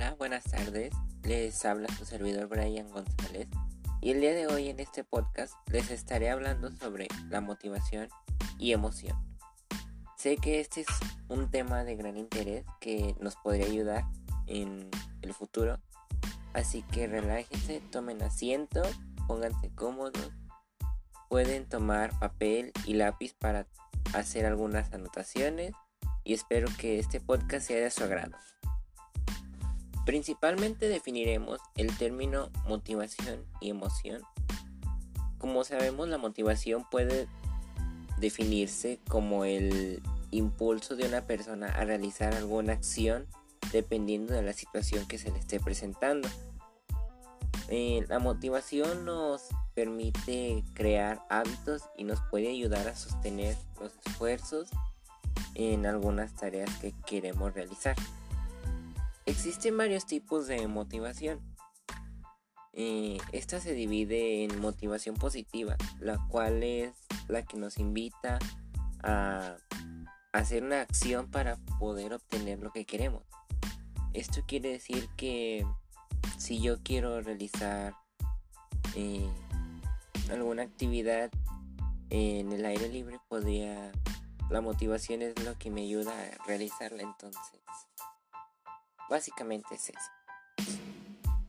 Hola, buenas tardes. Les habla su servidor Brian González y el día de hoy en este podcast les estaré hablando sobre la motivación y emoción. Sé que este es un tema de gran interés que nos podría ayudar en el futuro, así que relájense, tomen asiento, pónganse cómodos, pueden tomar papel y lápiz para hacer algunas anotaciones y espero que este podcast sea de su agrado. Principalmente definiremos el término motivación y emoción. Como sabemos, la motivación puede definirse como el impulso de una persona a realizar alguna acción dependiendo de la situación que se le esté presentando. Eh, la motivación nos permite crear hábitos y nos puede ayudar a sostener los esfuerzos en algunas tareas que queremos realizar. Existen varios tipos de motivación. Eh, esta se divide en motivación positiva, la cual es la que nos invita a hacer una acción para poder obtener lo que queremos. Esto quiere decir que si yo quiero realizar eh, alguna actividad en el aire libre, podría la motivación es lo que me ayuda a realizarla entonces Básicamente es eso.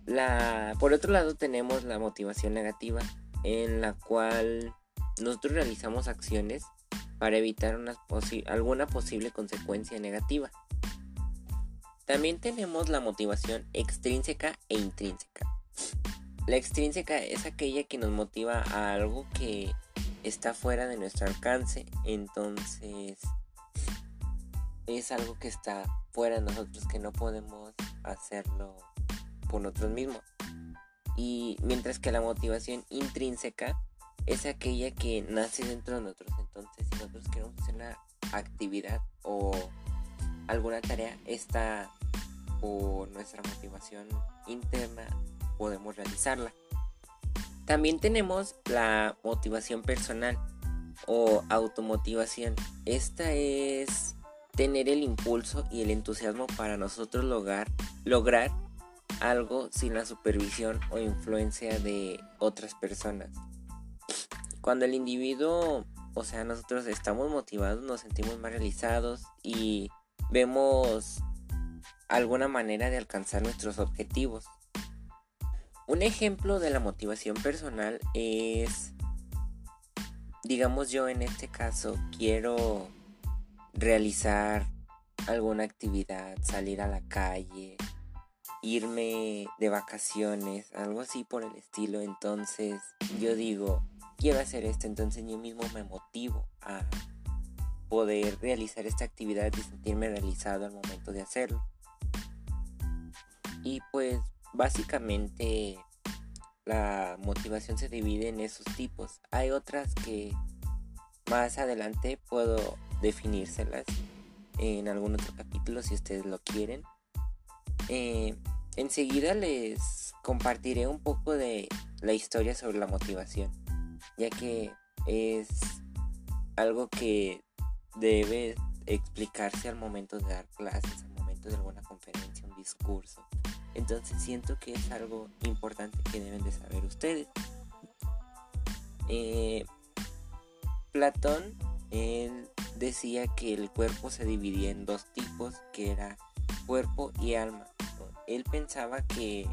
La, por otro lado tenemos la motivación negativa, en la cual nosotros realizamos acciones para evitar alguna posible consecuencia negativa. También tenemos la motivación extrínseca e intrínseca. La extrínseca es aquella que nos motiva a algo que está fuera de nuestro alcance, entonces es algo que está fuera de nosotros, que no podemos hacerlo por nosotros mismos. Y mientras que la motivación intrínseca es aquella que nace dentro de nosotros. Entonces, si nosotros queremos hacer una actividad o alguna tarea, esta por nuestra motivación interna podemos realizarla. También tenemos la motivación personal o automotivación. Esta es tener el impulso y el entusiasmo para nosotros lograr, lograr algo sin la supervisión o influencia de otras personas. Cuando el individuo, o sea, nosotros estamos motivados, nos sentimos más realizados y vemos alguna manera de alcanzar nuestros objetivos. Un ejemplo de la motivación personal es, digamos yo en este caso, quiero realizar alguna actividad, salir a la calle, irme de vacaciones, algo así por el estilo. Entonces yo digo, quiero hacer esto, entonces yo mismo me motivo a poder realizar esta actividad y sentirme realizado al momento de hacerlo. Y pues básicamente la motivación se divide en esos tipos. Hay otras que más adelante puedo definírselas en algún otro capítulo si ustedes lo quieren. Eh, enseguida les compartiré un poco de la historia sobre la motivación, ya que es algo que debe explicarse al momento de dar clases, al momento de alguna conferencia, un discurso. Entonces siento que es algo importante que deben de saber ustedes. Eh, Platón, él decía que el cuerpo se dividía en dos tipos, que era cuerpo y alma. Él pensaba que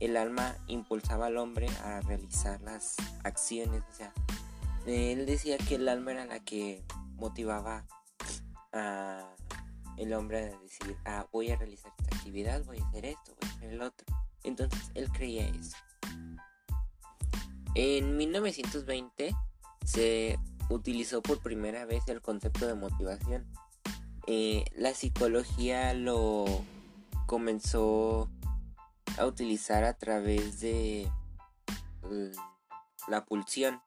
el alma impulsaba al hombre a realizar las acciones, o sea, él decía que el alma era la que motivaba a el hombre a decir, ah, voy a realizar esta actividad, voy a hacer esto, voy a hacer el otro. Entonces él creía eso. En 1920 se utilizó por primera vez el concepto de motivación. Eh, la psicología lo comenzó a utilizar a través de la pulsión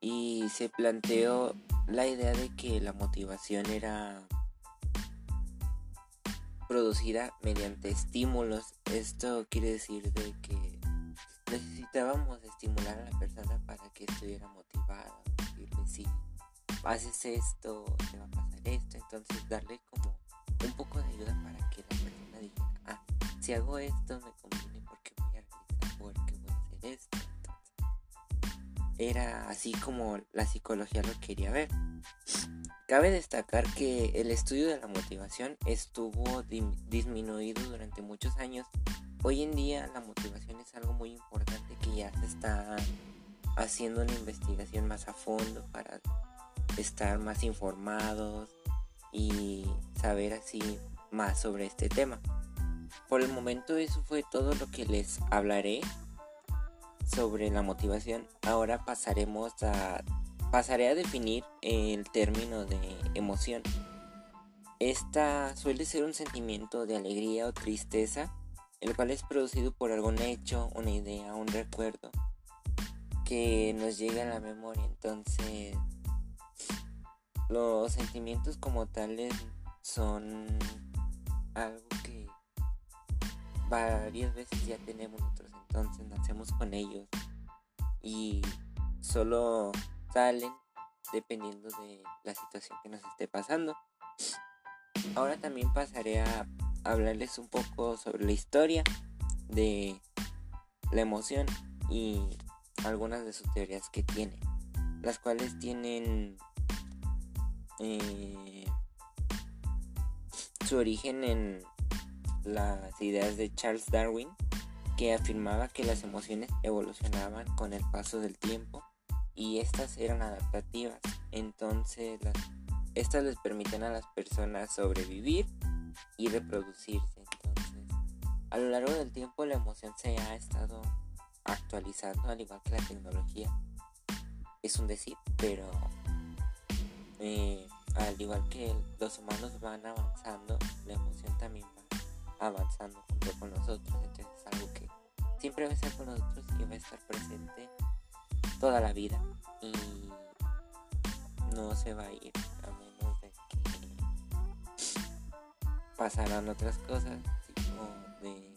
y se planteó la idea de que la motivación era producida mediante estímulos. Esto quiere decir de que necesitábamos estimular a la persona para que estuviera motivada, decirle si haces esto, te va a pasar esto, entonces darle como un poco de ayuda para que la persona si hago esto me conviene porque voy a realizar, porque voy a hacer esto. era así como la psicología lo quería ver. Cabe destacar que el estudio de la motivación estuvo disminuido durante muchos años. Hoy en día la motivación es algo muy importante que ya se está haciendo una investigación más a fondo para estar más informados y saber así más sobre este tema. Por el momento eso fue todo lo que les hablaré sobre la motivación. Ahora pasaremos a pasaré a definir el término de emoción. Esta suele ser un sentimiento de alegría o tristeza, el cual es producido por algún hecho, una idea, un recuerdo que nos llega a la memoria. Entonces, los sentimientos como tales son algo que varias veces ya tenemos nosotros, entonces nacemos con ellos y solo salen dependiendo de la situación que nos esté pasando. Ahora también pasaré a hablarles un poco sobre la historia de la emoción y algunas de sus teorías que tiene, las cuales tienen eh, su origen en las ideas de Charles Darwin, que afirmaba que las emociones evolucionaban con el paso del tiempo y estas eran adaptativas. Entonces, estas les permiten a las personas sobrevivir y reproducirse. Entonces, a lo largo del tiempo la emoción se ha estado actualizando al igual que la tecnología. Es un decir, pero eh, al igual que los humanos van avanzando, la emoción también va avanzando junto con nosotros. Entonces es algo que siempre va a estar con nosotros y va a estar presente toda la vida. Y no se va a ir pasarán otras cosas, o de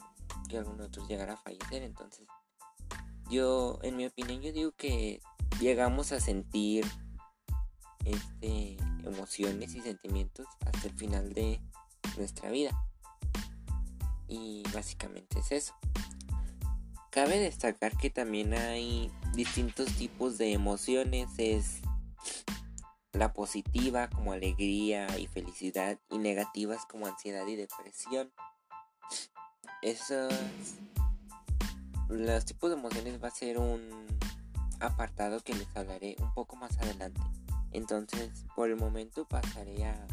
que algún otro llegara a fallecer. Entonces, yo, en mi opinión, yo digo que llegamos a sentir este, emociones y sentimientos hasta el final de nuestra vida. Y básicamente es eso. Cabe destacar que también hay distintos tipos de emociones. Es la positiva como alegría y felicidad y negativas como ansiedad y depresión. Esos los tipos de emociones va a ser un apartado que les hablaré un poco más adelante. Entonces, por el momento pasaré a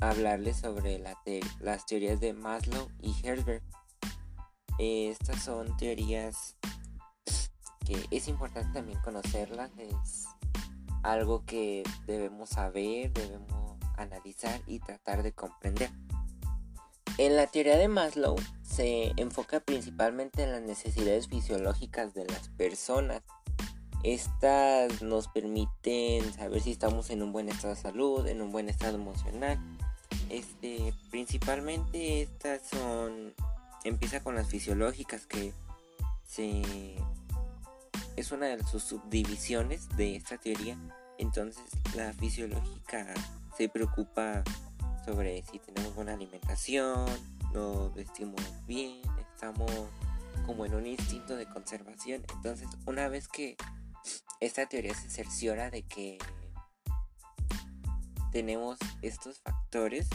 hablarles sobre las teorías de Maslow y Herzberg. Estas son teorías que es importante también conocerlas, algo que debemos saber, debemos analizar y tratar de comprender. En la teoría de Maslow se enfoca principalmente en las necesidades fisiológicas de las personas estas nos permiten saber si estamos en un buen estado de salud, en un buen estado emocional. Este, principalmente estas son empieza con las fisiológicas que se es una de sus subdivisiones de esta teoría. Entonces, la fisiológica se preocupa sobre si tenemos buena alimentación, nos vestimos bien, estamos como en un instinto de conservación. Entonces, una vez que esta teoría se cerciora de que tenemos estos factores,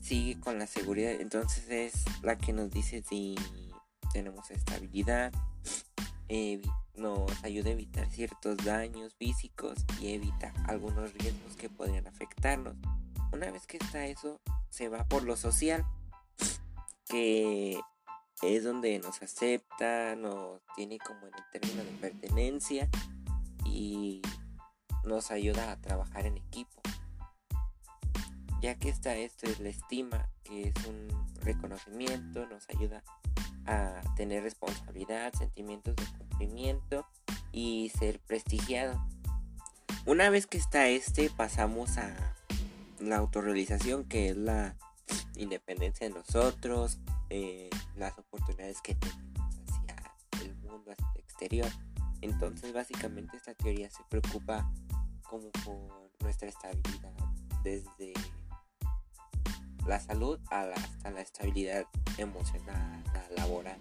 sigue con la seguridad. Entonces es la que nos dice si tenemos estabilidad, nos ayuda a evitar ciertos daños físicos y evita algunos riesgos que podrían afectarnos. Una vez que está eso, se va por lo social, que es donde nos acepta, nos tiene como en el término de pertenencia y nos ayuda a trabajar en equipo. Ya que está esto es la estima, que es un reconocimiento, nos ayuda a tener responsabilidad, sentimientos de y ser prestigiado. Una vez que está este, pasamos a la autorrealización, que es la independencia de nosotros, eh, las oportunidades que tenemos hacia el mundo, hacia el exterior. Entonces básicamente esta teoría se preocupa como por nuestra estabilidad desde la salud hasta la estabilidad emocional, laboral.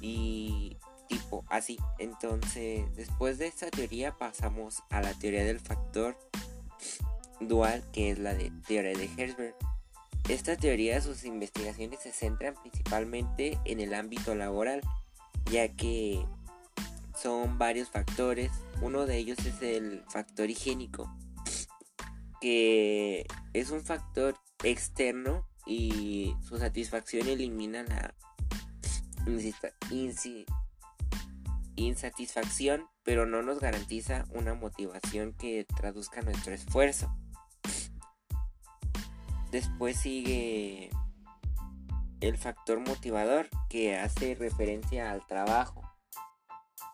Y tipo así. Entonces, después de esta teoría pasamos a la teoría del factor dual, que es la de teoría de Herzberg. Esta teoría, sus investigaciones se centran principalmente en el ámbito laboral, ya que son varios factores. Uno de ellos es el factor higiénico, que es un factor externo y su satisfacción elimina la insatisfacción, pero no nos garantiza una motivación que traduzca nuestro esfuerzo. Después sigue el factor motivador que hace referencia al trabajo.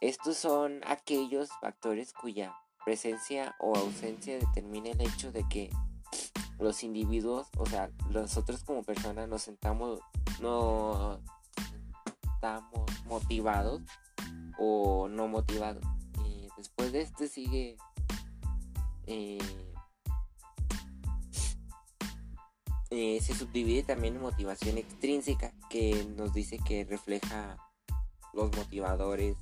Estos son aquellos factores cuya presencia o ausencia determina el hecho de que los individuos, o sea, nosotros como personas nos sentamos, no estamos motivados o no motivados. Y después de este sigue eh, eh, se subdivide también en motivación extrínseca que nos dice que refleja los motivadores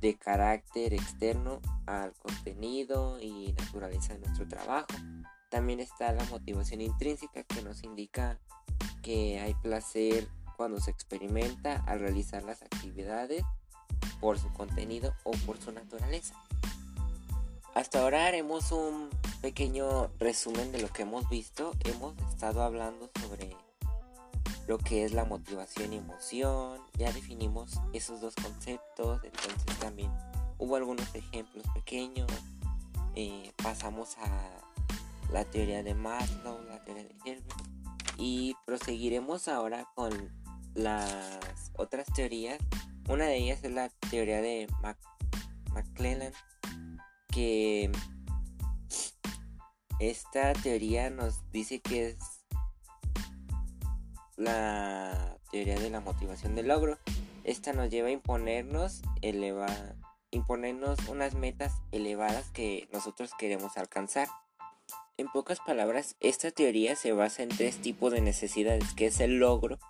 de carácter externo al contenido y naturaleza de nuestro trabajo. También está la motivación intrínseca que nos indica que hay placer cuando se experimenta al realizar las actividades por su contenido o por su naturaleza. Hasta ahora haremos un pequeño resumen de lo que hemos visto. Hemos estado hablando sobre lo que es la motivación y emoción. Ya definimos esos dos conceptos. Entonces también hubo algunos ejemplos pequeños. Eh, pasamos a la teoría de Maslow, la teoría de Herbert. Y proseguiremos ahora con las otras teorías. Una de ellas es la teoría de McClellan, que esta teoría nos dice que es la teoría de la motivación del logro. Esta nos lleva a imponernos elevar, imponernos unas metas elevadas que nosotros queremos alcanzar. En pocas palabras, esta teoría se basa en tres tipos de necesidades, que es el logro.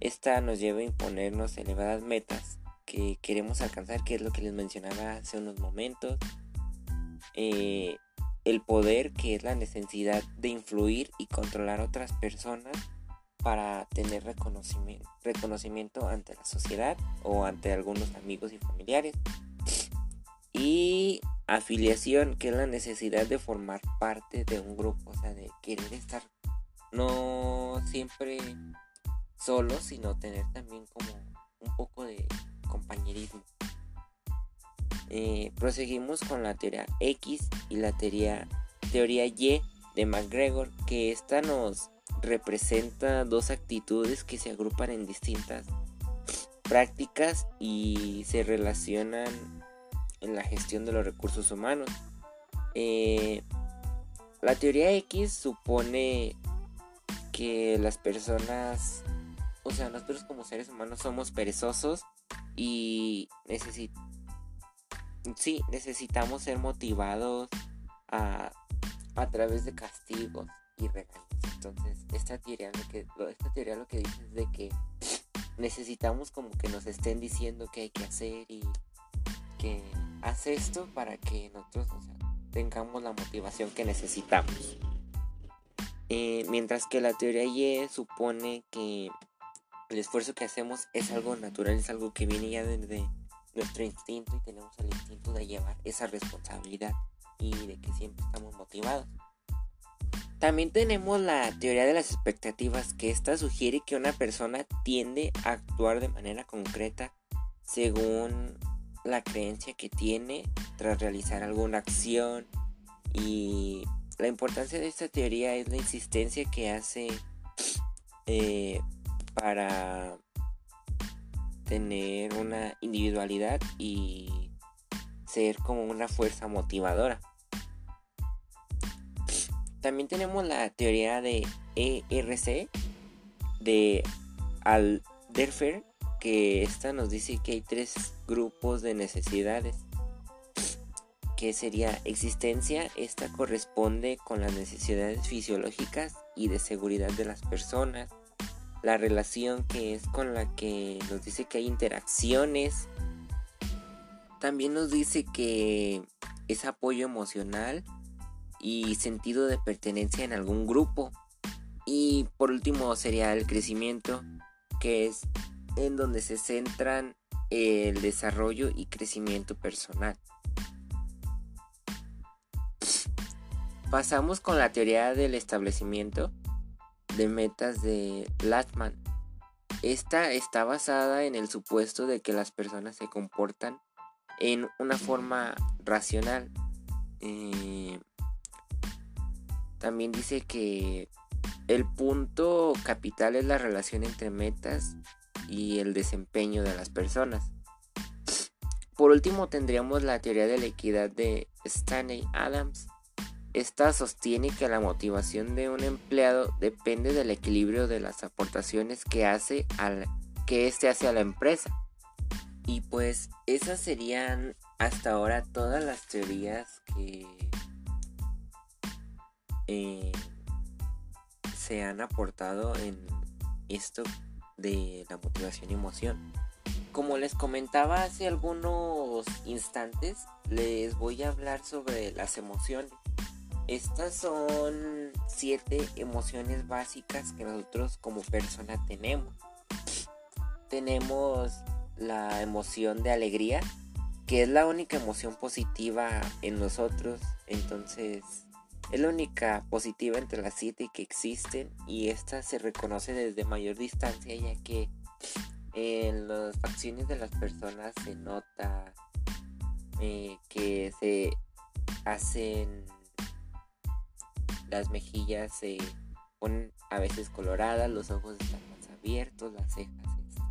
Esta nos lleva a imponernos elevadas metas que queremos alcanzar, que es lo que les mencionaba hace unos momentos. Eh, el poder, que es la necesidad de influir y controlar a otras personas para tener reconocimiento, reconocimiento ante la sociedad o ante algunos amigos y familiares. Y afiliación, que es la necesidad de formar parte de un grupo, o sea, de querer estar no siempre solo, sino tener también como un poco de compañerismo. Eh, proseguimos con la teoría X y la teoría, teoría Y de McGregor, que esta nos representa dos actitudes que se agrupan en distintas prácticas y se relacionan en la gestión de los recursos humanos. Eh, la teoría X supone que las personas, o sea, nosotros como seres humanos somos perezosos y sí, necesitamos ser motivados a, a través de castigos y regaños. Entonces, esta teoría lo que, esta teoría lo que dice es de que necesitamos como que nos estén diciendo qué hay que hacer y que hace esto para que nosotros tengamos la motivación que necesitamos. Eh, mientras que la teoría Y supone que el esfuerzo que hacemos es algo natural, es algo que viene ya desde nuestro instinto y tenemos el instinto de llevar esa responsabilidad y de que siempre estamos motivados. También tenemos la teoría de las expectativas, que esta sugiere que una persona tiende a actuar de manera concreta según la creencia que tiene tras realizar alguna acción y la importancia de esta teoría es la insistencia que hace eh, para tener una individualidad y ser como una fuerza motivadora. También tenemos la teoría de ERC de Alderfer que esta nos dice que hay tres grupos de necesidades. que sería existencia, esta corresponde con las necesidades fisiológicas y de seguridad de las personas. La relación que es con la que nos dice que hay interacciones. También nos dice que es apoyo emocional y sentido de pertenencia en algún grupo. Y por último sería el crecimiento, que es en donde se centran el desarrollo y crecimiento personal. Pasamos con la teoría del establecimiento de metas de Latman. Esta está basada en el supuesto de que las personas se comportan en una forma racional. Eh, también dice que el punto capital es la relación entre metas y el desempeño de las personas. Por último tendríamos la teoría de la equidad de Stanley Adams. Esta sostiene que la motivación de un empleado depende del equilibrio de las aportaciones que hace al, que éste hace a la empresa. Y pues esas serían hasta ahora todas las teorías que eh, se han aportado en esto de la motivación y emoción. Como les comentaba hace algunos instantes, les voy a hablar sobre las emociones. Estas son siete emociones básicas que nosotros como persona tenemos. Tenemos la emoción de alegría, que es la única emoción positiva en nosotros. Entonces, es la única positiva entre las siete que existen y esta se reconoce desde mayor distancia ya que en las facciones de las personas se nota eh, que se hacen las mejillas se ponen a veces coloradas, los ojos están más abiertos, las cejas están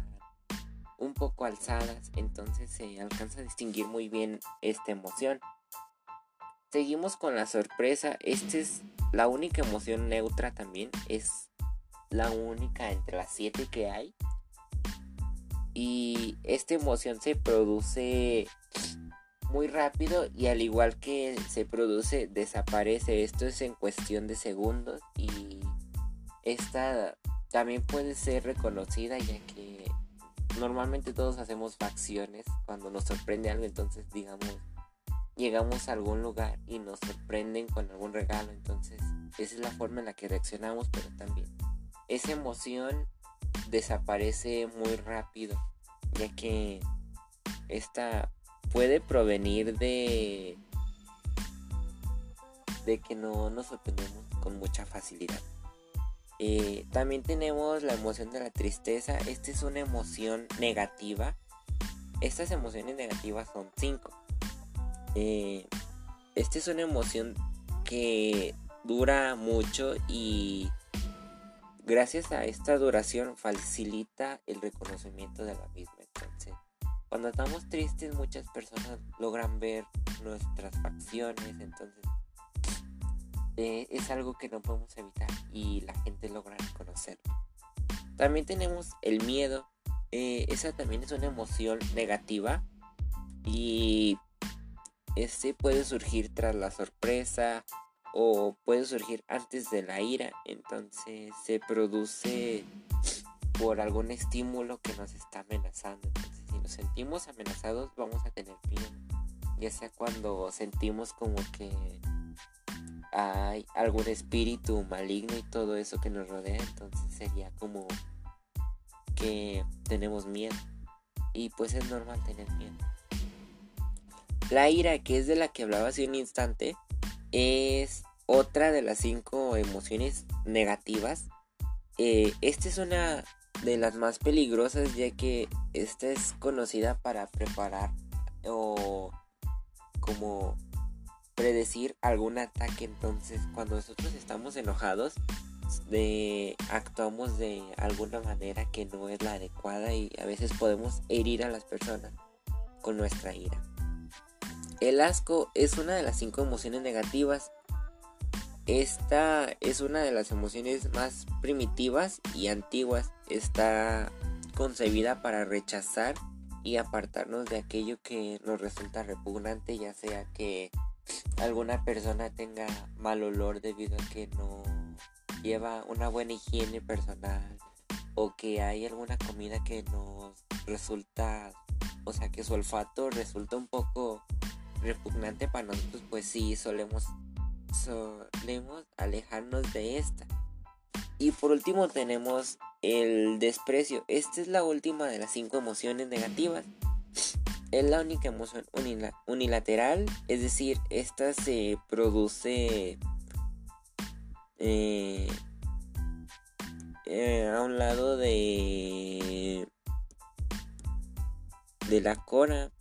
un poco alzadas, entonces se alcanza a distinguir muy bien esta emoción. Seguimos con la sorpresa, esta es la única emoción neutra también, es la única entre las siete que hay. Y esta emoción se produce muy rápido y al igual que se produce, desaparece. Esto es en cuestión de segundos y esta también puede ser reconocida ya que normalmente todos hacemos facciones cuando nos sorprende algo, entonces digamos llegamos a algún lugar y nos sorprenden con algún regalo, entonces esa es la forma en la que reaccionamos, pero también esa emoción desaparece muy rápido, ya que esta puede provenir de de que no nos sorprendemos con mucha facilidad. Eh, también tenemos la emoción de la tristeza. Esta es una emoción negativa. Estas emociones negativas son cinco. Eh, esta es una emoción que dura mucho y gracias a esta duración facilita el reconocimiento de la misma. Entonces, cuando estamos tristes muchas personas logran ver nuestras facciones, entonces eh, es algo que no podemos evitar y la gente logra reconocerlo. También tenemos el miedo, eh, esa también es una emoción negativa y este puede surgir tras la sorpresa o puede surgir antes de la ira, entonces se produce por algún estímulo que nos está amenazando sentimos amenazados vamos a tener miedo. Ya sea cuando sentimos como que hay algún espíritu maligno y todo eso que nos rodea, entonces sería como que tenemos miedo. Y pues es normal tener miedo. La ira, que es de la que hablaba hace un instante, es otra de las cinco emociones negativas. Eh, esta es una de las más peligrosas ya que esta es conocida para preparar o como predecir algún ataque entonces cuando nosotros estamos enojados de, actuamos de alguna manera que no es la adecuada y a veces podemos herir a las personas con nuestra ira. El asco es una de las cinco emociones negativas esta es una de las emociones más primitivas y antiguas. Está concebida para rechazar y apartarnos de aquello que nos resulta repugnante, ya sea que alguna persona tenga mal olor debido a que no lleva una buena higiene personal o que hay alguna comida que nos resulta, o sea, que su olfato resulta un poco repugnante para nosotros, pues sí, solemos, solemos alejarnos de esta. Y por último tenemos el desprecio. Esta es la última de las cinco emociones negativas. Es la única emoción unilateral, es decir, esta se produce eh, eh, a un lado de de la cora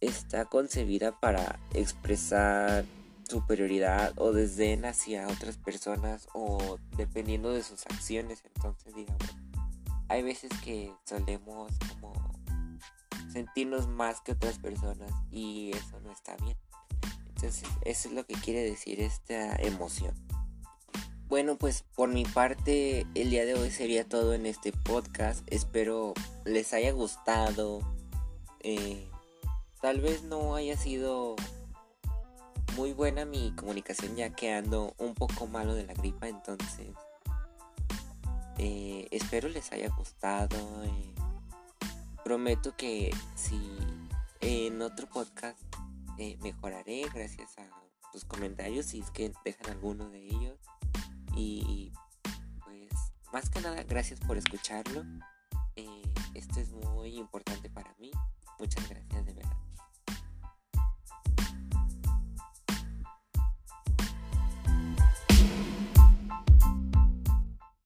está concebida para expresar superioridad o desdén hacia otras personas o dependiendo de sus acciones. Entonces, digamos, hay veces que solemos como sentirnos más que otras personas y eso no está bien. Entonces, eso es lo que quiere decir esta emoción. Bueno, pues por mi parte, el día de hoy sería todo en este podcast. Espero les haya gustado. Eh, tal vez no haya sido muy buena mi comunicación ya que ando un poco malo de la gripa, entonces eh, espero les haya gustado. Eh, prometo que si en otro podcast eh, mejoraré gracias a sus comentarios, si es que dejan alguno de ellos. Y pues más que nada, gracias por escucharlo. esto es muy importante para mí. Muchas gracias de verdad.